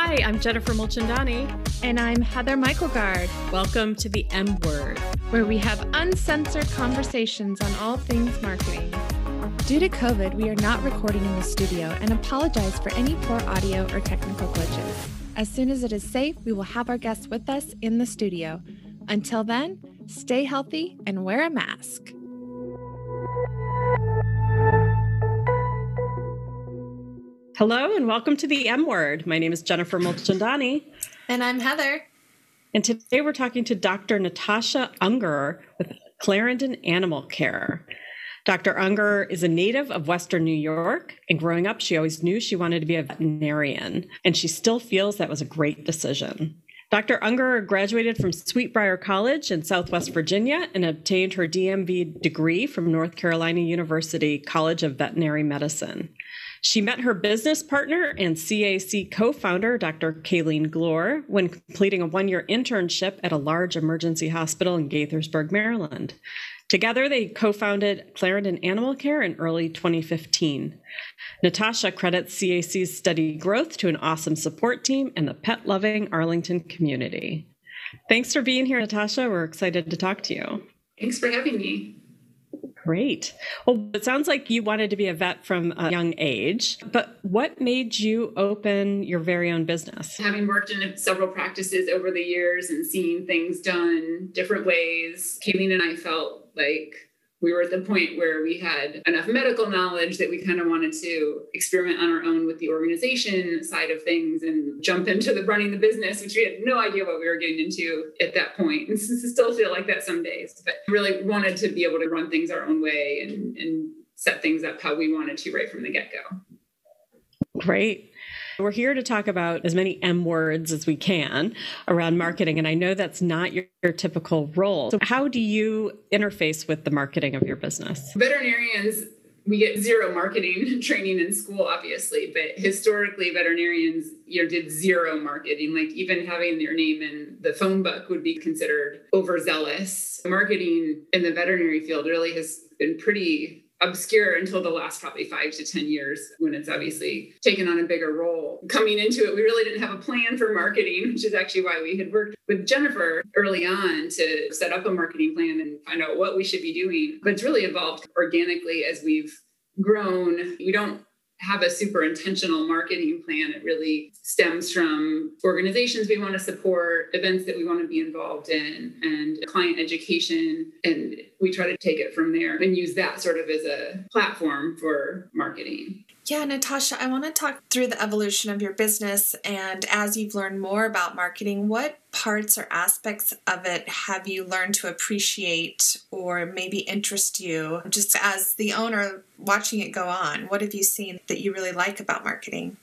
Hi, I'm Jennifer Mulchandani. And I'm Heather Michaelgard. Welcome to the M Word, where we have uncensored conversations on all things marketing. Due to COVID, we are not recording in the studio and apologize for any poor audio or technical glitches. As soon as it is safe, we will have our guests with us in the studio. Until then, stay healthy and wear a mask. Hello and welcome to the M Word. My name is Jennifer Mulchandani. And I'm Heather. And today we're talking to Dr. Natasha Ungerer with Clarendon Animal Care. Dr. Ungerer is a native of Western New York, and growing up, she always knew she wanted to be a veterinarian, and she still feels that was a great decision. Dr. Ungerer graduated from Sweetbriar College in Southwest Virginia and obtained her DMV degree from North Carolina University College of Veterinary Medicine. She met her business partner and CAC co founder, Dr. Kayleen Glore, when completing a one year internship at a large emergency hospital in Gaithersburg, Maryland. Together, they co founded Clarendon Animal Care in early 2015. Natasha credits CAC's steady growth to an awesome support team and the pet loving Arlington community. Thanks for being here, Natasha. We're excited to talk to you. Thanks for having me. Great. Well, it sounds like you wanted to be a vet from a young age, but what made you open your very own business? Having worked in several practices over the years and seeing things done different ways, Kayleen and I felt like we were at the point where we had enough medical knowledge that we kind of wanted to experiment on our own with the organization side of things and jump into the running the business, which we had no idea what we were getting into at that point. And still feel like that some days, but really wanted to be able to run things our own way and, and set things up how we wanted to right from the get go. Great. We're here to talk about as many M words as we can around marketing. And I know that's not your, your, typical role. So, how do you interface with the marketing of your business? Veterinarians, we get zero marketing training in school, obviously, but historically, veterinarians you know, did zero marketing. Like, even having their name in the phone book would be considered overzealous. Marketing in the veterinary field really has been pretty obscure until the last probably five to 10 years when it's obviously taken on a bigger role. Coming into it, we really didn't have a plan for marketing, which is actually why we had worked with Jennifer early on to set up a marketing plan and find out what we should be doing. But it's really evolved organically as we've grown. We don't have a super intentional marketing plan. It really stems from organizations we want to support, events that we want to be involved in, and client education. And we try to take it from there and use that sort of as a platform for marketing. Yeah, Natasha, I want to talk through the evolution of your business. And as you've learned more about marketing, what parts or aspects of it have you learned to appreciate or maybe interest you just as the owner watching it go on? What have you seen that you really like about marketing?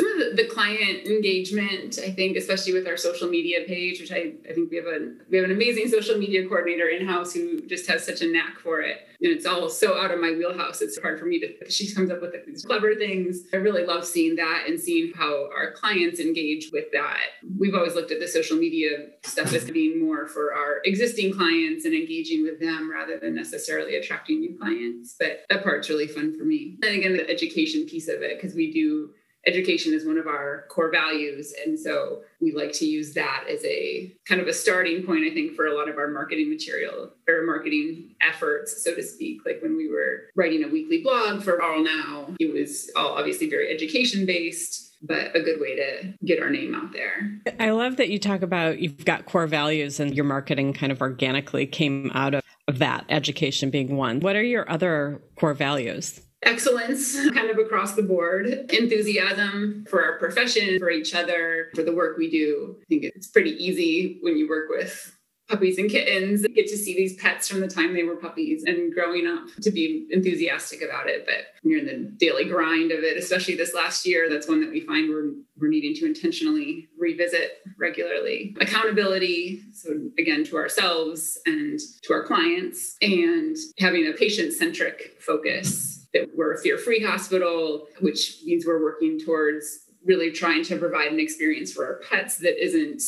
Some of the, the, client engagement i think especially with our social media page which I, I think we have a we have an amazing social media coordinator in-house who just has such a knack for it. And it's all so out of my wheelhouse. It's hard for me to she comes up with these clever things. I really love seeing that and seeing how our clients engage with that. We've always looked at the social media stuff as being more for our existing clients and engaging with them rather than necessarily attracting new clients. But that part's really fun for me. And again the education piece of it because we do education is one of our core values. And so we like to use that as a kind of a starting point, I think, for a lot of our marketing material or marketing efforts, so to speak. Like when we were writing a weekly blog for ARLnow, it was all obviously very education based but a good way to get our name out there. I love that you talk about you've got core values and your marketing kind of organically came out of, of that, education being one. What are your other core values? Excellence kind of across the board, enthusiasm for our profession, for each other, for the work we do. I think it's pretty easy when you work with puppies and kittens. Get to see these pets from the time they were puppies and growing up to be enthusiastic about it. But you're in the daily grind of it especially this last year that's one that we find we're, we're needing to intentionally revisit regularly. Accountability so again to ourselves and to our clients and having a patient-centric focus that we're a fear free hospital, which means we're working towards really trying to provide an experience for our pets that isn't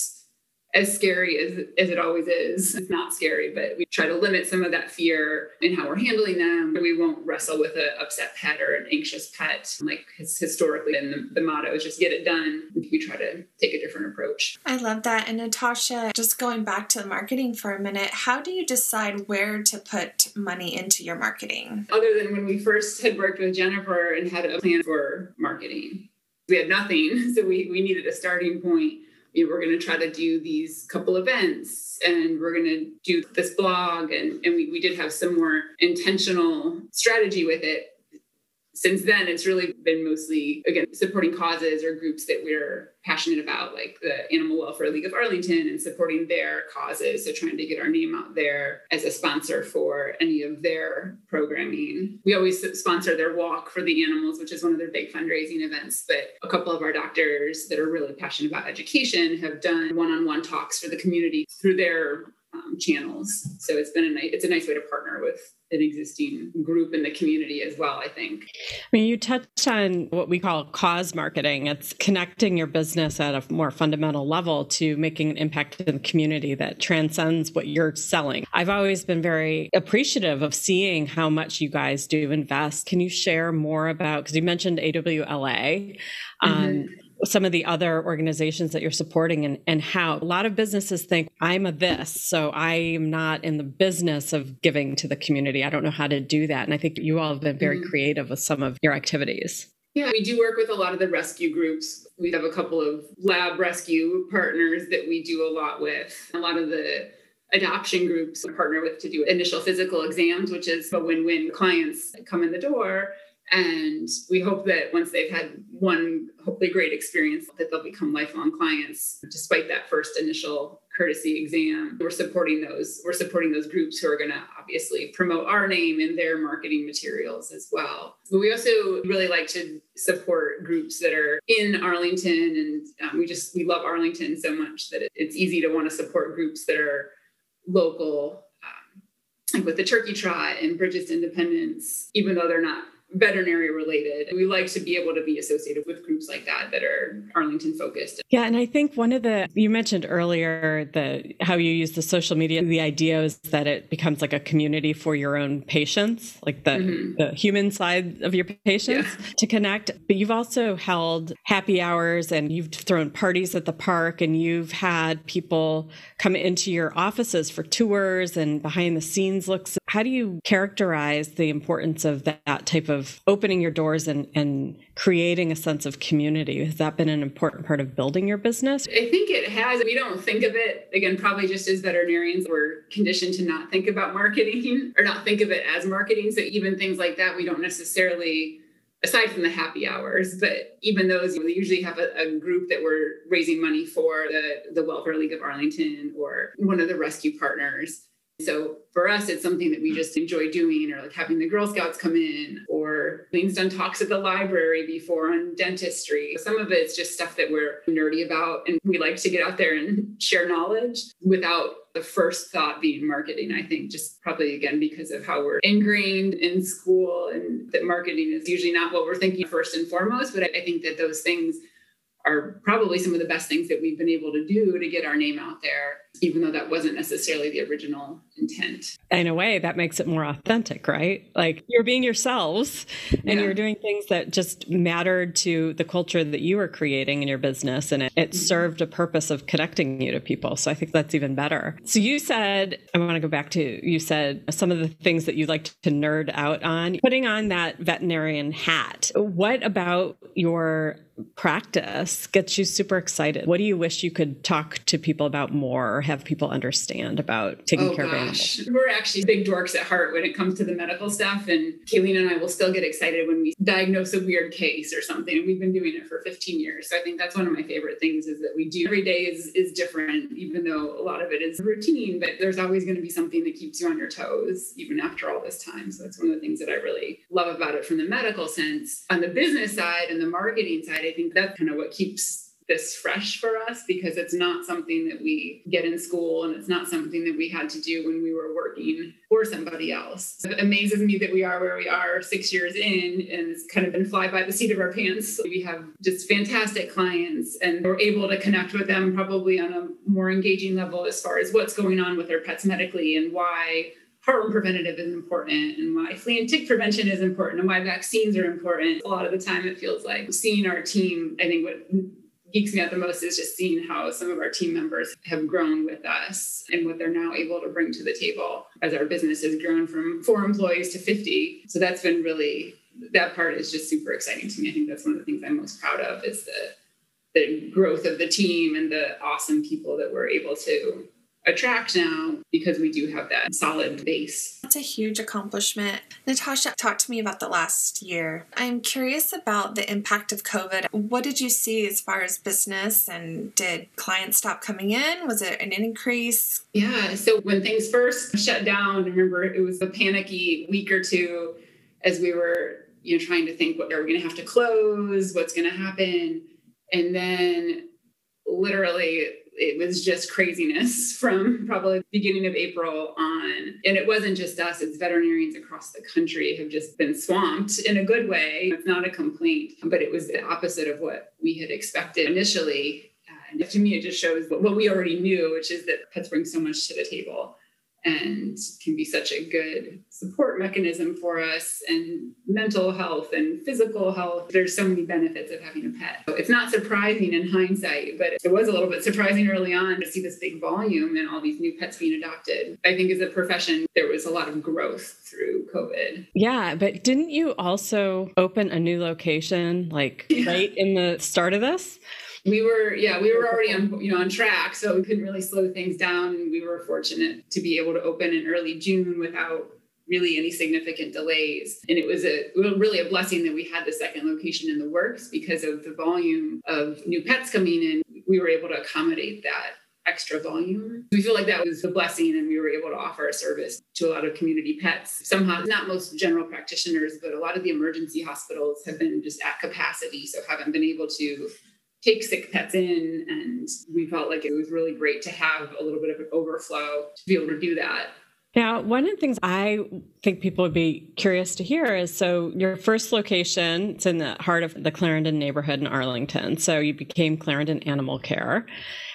as scary as, as it always is. It's not scary, but we try to limit some of that fear in how we're handling them. We won't wrestle with an upset pet or an anxious pet. Like has historically been the, the motto is just get it done. We try to take a different approach. I love that. And Natasha, just going back to the marketing for a minute, how do you decide where to put money into your marketing? Other than when we first had worked with Jennifer and had a plan for marketing, we had nothing. So we, we needed a starting point we were going to try to do these couple events and we're going to do this blog and, and we, we did have some more intentional strategy with it since then it's really been mostly again supporting causes or groups that we're passionate about like the animal welfare league of arlington and supporting their causes. So trying to get our name out there as a sponsor for any of their programming. We always sponsor their walk for the animals which is one of their big fundraising events. But a couple of our doctors that are really passionate about education have done one-on-one talks for the community through their um, channels so it's been a nice it's a nice way to partner with an existing group in the community as well, I think. I mean, you touched on what we call cause marketing. It's connecting your business at a more fundamental level to making an impact in the community that transcends what you're selling. I've always been very appreciative of seeing how much you guys do invest. Can you share more about, because you mentioned AWLA. Um, mm-hmm some of the other organizations that you're supporting and, and how a lot of businesses think I'm a this, so I am not in the business of giving to the community. I don't know how to do that. And I think you all have been very mm-hmm. creative with some of your activities. Yeah, we do work with a lot of the rescue groups. We have a couple of lab rescue partners that we do a lot with. A lot of the adoption groups we partner with to do initial physical exams, which is a win win. Clients come in the door and we hope that once they've had one hopefully great experience, that they'll become lifelong clients despite that first initial courtesy exam. We're supporting those, we're supporting those groups who are going to obviously promote our name in their marketing materials as well. But we also really like to support groups that are in Arlington and um, we just we love Arlington so much that it's easy to want to support groups that are local um, like with the Turkey Trot and Bridges Independence, even though they're not veterinary related. We like to be able to be associated with groups like that that are Arlington focused. Yeah, and I think one of the you mentioned earlier the how you use the social media. The idea is that it becomes like a community for your own patients, like the mm-hmm. the human side of your patients yeah. to connect. But you've also held happy hours and you've thrown parties at the park and you've had people come into your offices for tours and behind the scenes looks. How do you characterize the importance of that type of of opening your doors and, and creating a sense of community. Has that been an important part of building your business? I think it has. We don't think of it, again, probably just as veterinarians, we're conditioned to not think about marketing or not think of it as marketing. So even things like that, we don't necessarily aside from the happy hours, but even those, we usually have a, a, group that we're raising money for the, the Welfare League of Arlington or one of the rescue partners. So for us, it's something that we just enjoy doing, or like having the Girl Scouts come in, or Lean's done talks at the library before on dentistry. Some of it's just stuff that we're nerdy about, and we like to get out there and share knowledge without the first thought being marketing. I think just probably again because of how we're ingrained in school, and that marketing is usually not what we're thinking first and foremost. But I think that those things are probably some of the best things that we've been able to do to get our name out there, even though that wasn't necessarily the original intent. In a way, that makes it more authentic, right? Like you're being yourselves and yeah. you're doing things that just mattered to the culture that you were creating in your business. And it, it mm-hmm. served a purpose of connecting you to people. So I think that's even better. So you said, I want to go back to, you said some of the things that you like to nerd out on, putting on that veterinarian hat. What about your practice gets you super excited? What do you wish you could talk to people about more or have people understand about taking oh, care gosh. of animals? We're actually big dorks at heart when it comes to the medical stuff. And Kayleen and I will still get excited when we diagnose a weird case or something. And we've been doing it for 15 years. So I think that's one of my favorite things is that we do every day is, is different, even though a lot of it is routine, but there's always going to be something that keeps you on your toes, even after all this time. So that's one of the things that I really love about it from the medical sense. On the business side and the marketing side, I think that's kind of what keeps this fresh for us because it's not something that we get in school and it's not something that we had to do when we were working for somebody else. It amazes me that we are where we are six years in and it's kind of been fly by the seat of our pants. We have just fantastic clients and we're able to connect with them probably on a more engaging level as far as what's going on with their pets medically and why heartworm preventative is important and why flea and tick prevention is important and why vaccines are important. A lot of the time, it feels like seeing our team, I think what geeks me out the most is just seeing how some of our team members have grown with us and what they're now able to bring to the table as our business has grown from four employees to 50. So that's been really, that part is just super exciting to me. I think that's one of the things I'm most proud of is the the growth of the team and the awesome people that we're able to attract now because we do have that solid base. That's a huge accomplishment. Natasha, talk to me about the last year. I'm curious about the impact of COVID. What did you see as far as business and did clients stop coming in? Was it an increase? Yeah, so when things first shut down, remember it was a panicky week or two as we were you know trying to think what are we going to have to close, what's going to happen. And then literally it was just craziness from probably the beginning of April on. And it wasn't just us, it's veterinarians across the country have just been swamped in a good way. It's not a complaint, but it was the opposite of what we had expected initially. And to me, it just shows what we already knew, which is that pets bring so much to the table and can be such a good support mechanism for us and mental health and physical health. There's so many benefits of having a pet. So it's not surprising in hindsight, but it was a little bit surprising early on to see this big volume and all these new pets being adopted. I think as a profession, there was a lot of growth through COVID. Yeah, but didn't you also open a new location like yeah. right in the start of this? We were yeah we were already on you know on track so we couldn't really slow things down and we were fortunate to be able to open in early june without really any significant delays and it was a really a blessing that we had the second location in the works because of the volume of new pets coming in we were able to accommodate that extra volume. We feel like that was a blessing and we were able to offer a service to a lot of community pets. Somehow, not most general practitioners, but a lot of the emergency hospitals have been just at capacity, so haven't been able to take sick pets in and we felt like it was really great to have a little bit of an overflow to be able to do that now, one of the things I think people would be curious to hear is so your first location, it's in the heart of the Clarendon neighborhood in Arlington. So you became Clarendon Animal Care.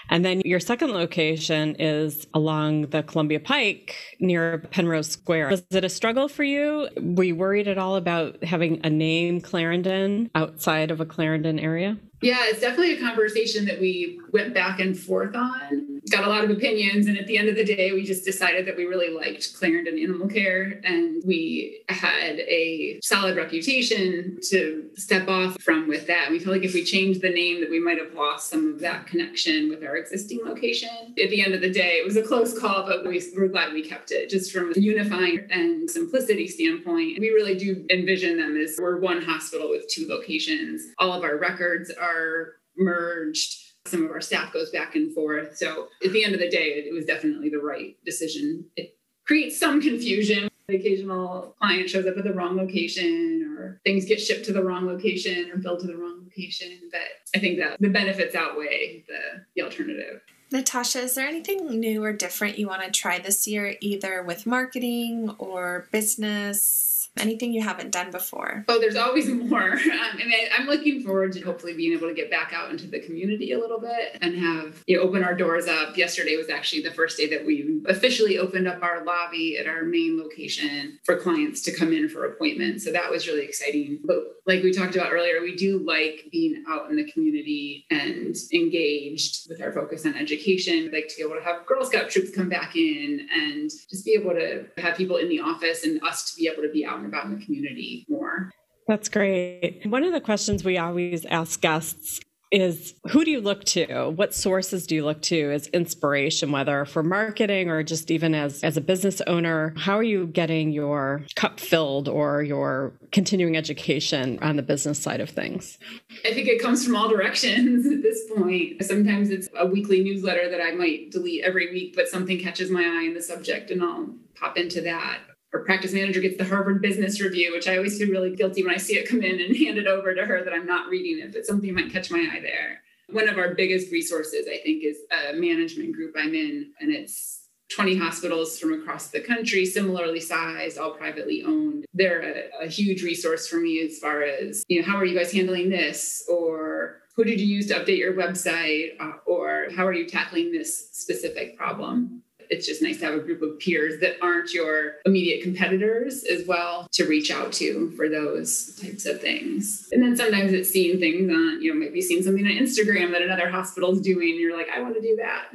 And then your second location is along the Columbia Pike near Penrose Square. Was it a struggle for you? Were you worried at all about having a name Clarendon outside of a Clarendon area? Yeah, it's definitely a conversation that we went back and forth on. Got a lot of opinions, and at the end of the day, we just decided that we really liked Clarendon Animal Care, and we had a solid reputation to step off from with that. We feel like if we changed the name, that we might have lost some of that connection with our existing location. At the end of the day, it was a close call, but we were glad we kept it. Just from a unifying and simplicity standpoint, we really do envision them as we're one hospital with two locations. All of our records are merged. Some of our staff goes back and forth. So at the end of the day, it was definitely the right decision. It creates some confusion. The occasional client shows up at the wrong location or things get shipped to the wrong location or billed to the wrong location. But I think that the benefits outweigh the, the alternative. Natasha, is there anything new or different you want to try this year, either with marketing or business? Anything you haven't done before? Oh, there's always more. Um, I mean, I'm looking forward to hopefully being able to get back out into the community a little bit and have you know, open our doors up. Yesterday was actually the first day that we officially opened up our lobby at our main location for clients to come in for appointments. So that was really exciting. But like we talked about earlier, we do like being out in the community and engaged with our focus on education. We'd like to be able to have Girl Scout troops come back in and just be able to have people in the office and us to be able to be out and about in the community more. That's great. One of the questions we always ask guests is who do you look to? What sources do you look to as inspiration, whether for marketing or just even as, as a business owner? How are you getting your cup filled or your continuing education on the business side of things? I think it comes from all directions at this point. Sometimes it's a weekly newsletter that I might delete every week, but something catches my eye in the subject and I'll pop into that our practice manager gets the Harvard Business Review, which I always feel really guilty when I see it come in and hand it over to her that I'm not reading it, but something might catch my eye there. One of our biggest resources, I think, is a management group I'm in, and it's 20 hospitals from across the country, similarly sized, all privately owned. They're a, a, huge resource for me as far as, you know, how are you guys handling this? Or who did you use to update your website? Uh, or how are you tackling this specific problem? It's just nice to have a group of peers that aren't your immediate competitors as well to reach out to for those types of things. And then sometimes it's seeing things on, you know, maybe seeing something on Instagram that another hospital's doing. And you're like, I want to do that.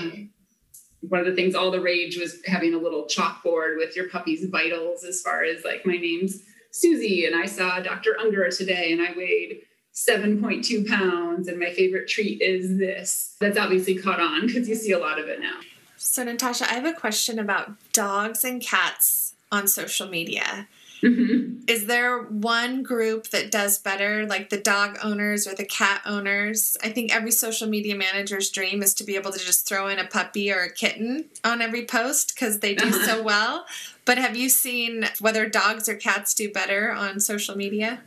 Um, one of the things all the rage was having a little chalkboard with your puppy's vitals as far as like my name's Susie and I saw Dr. Ungerer today and I weighed 7.2 pounds and my favorite treat is this. That's obviously caught on because you see a lot of it now. So Natasha, I have a question about dogs and cats on social media. Mm-hmm. Is there one group that does better, like the dog owners or the cat owners? I think every social media manager's dream is to be able to just throw in a puppy or a kitten on every post because they do so well. But have you seen whether dogs or cats do better on social media?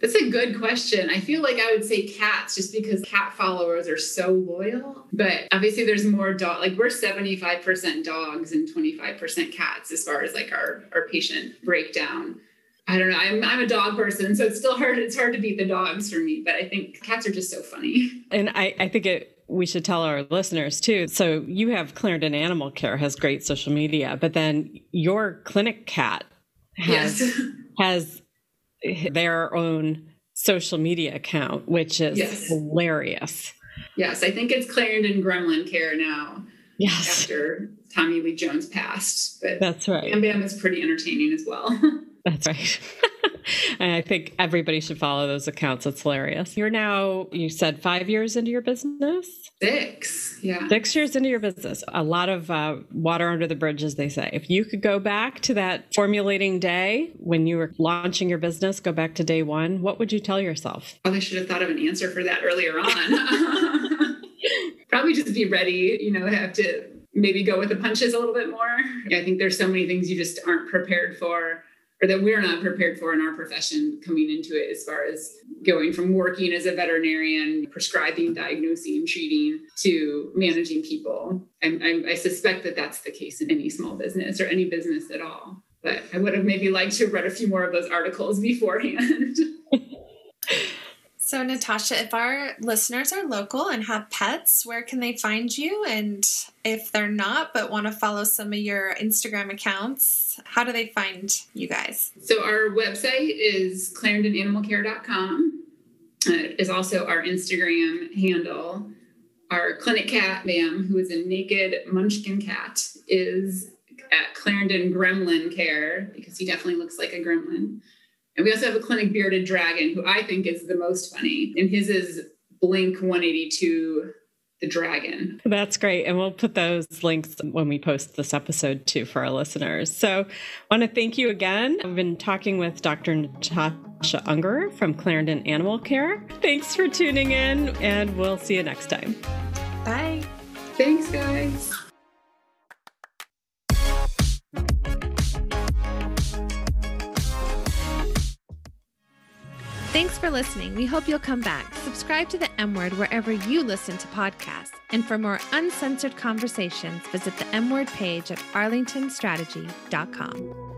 That's a good question. I feel like I would say cats just because cat followers are so loyal. But obviously there's more dog like we're 75% dogs and 25% cats as far as like our, our patient breakdown. I don't know. I'm, I'm a dog person, so it's still hard. It's hard to beat the dogs for me, but I think cats are just so funny. And I, I think it we should tell our listeners too. So you have Clarendon Animal Care has great social media, but then your clinic cat has yes. has their own social media account, which is yes. hilarious. Yes, I think it's Clarendon Gremlin Care now. Yes. After Tommy Lee Jones passed. But that's right. Bam Bam is pretty entertaining as well. that's right. and I think everybody should follow those accounts. It's hilarious. You're now, you said five years into your business? Six, yeah. Six years into your business. A lot of uh, water under the bridge, as they say. If you could go back to that formulating day when you were launching your business, go back to day one, what would you tell yourself? Probably should have thought of an answer for that earlier on. Probably just be ready, you know, have to maybe go with the punches a little bit more. I think there's so many things you just aren't prepared for or that we're not prepared for in our profession coming into it as far as going from working as a veterinarian prescribing diagnosing treating to managing people. And I, I suspect that that's the case in any small business or any business at all. But i would have maybe liked to have read a few more of those articles beforehand So, Natasha, if our listeners are local and have pets, where can they find you? And if they're not, but want to follow some of your Instagram accounts, how do they find you guys? So, our website is clarendonanimalcare.com. Uh, is also our Instagram handle. Our clinic cat, Bam, who is a naked munchkin cat, is at Clarendon Gremlin Care because he definitely looks like a gremlin. And we also have a clinic bearded dragon who I think is the most funny. And his is Blink 182 the dragon. That's great. And we'll put those links when we post this episode too for our listeners. So I want to thank you again. I've been talking with Dr. Natasha Ungerer from Clarendon Animal Care. Thanks for tuning in, and we'll see you next time. Bye. Thanks, guys. Thanks for listening. We hope you'll come back. Subscribe to the M Word wherever you listen to podcasts. And for more uncensored conversations, visit the M Word page at arlingtonstrategy.com.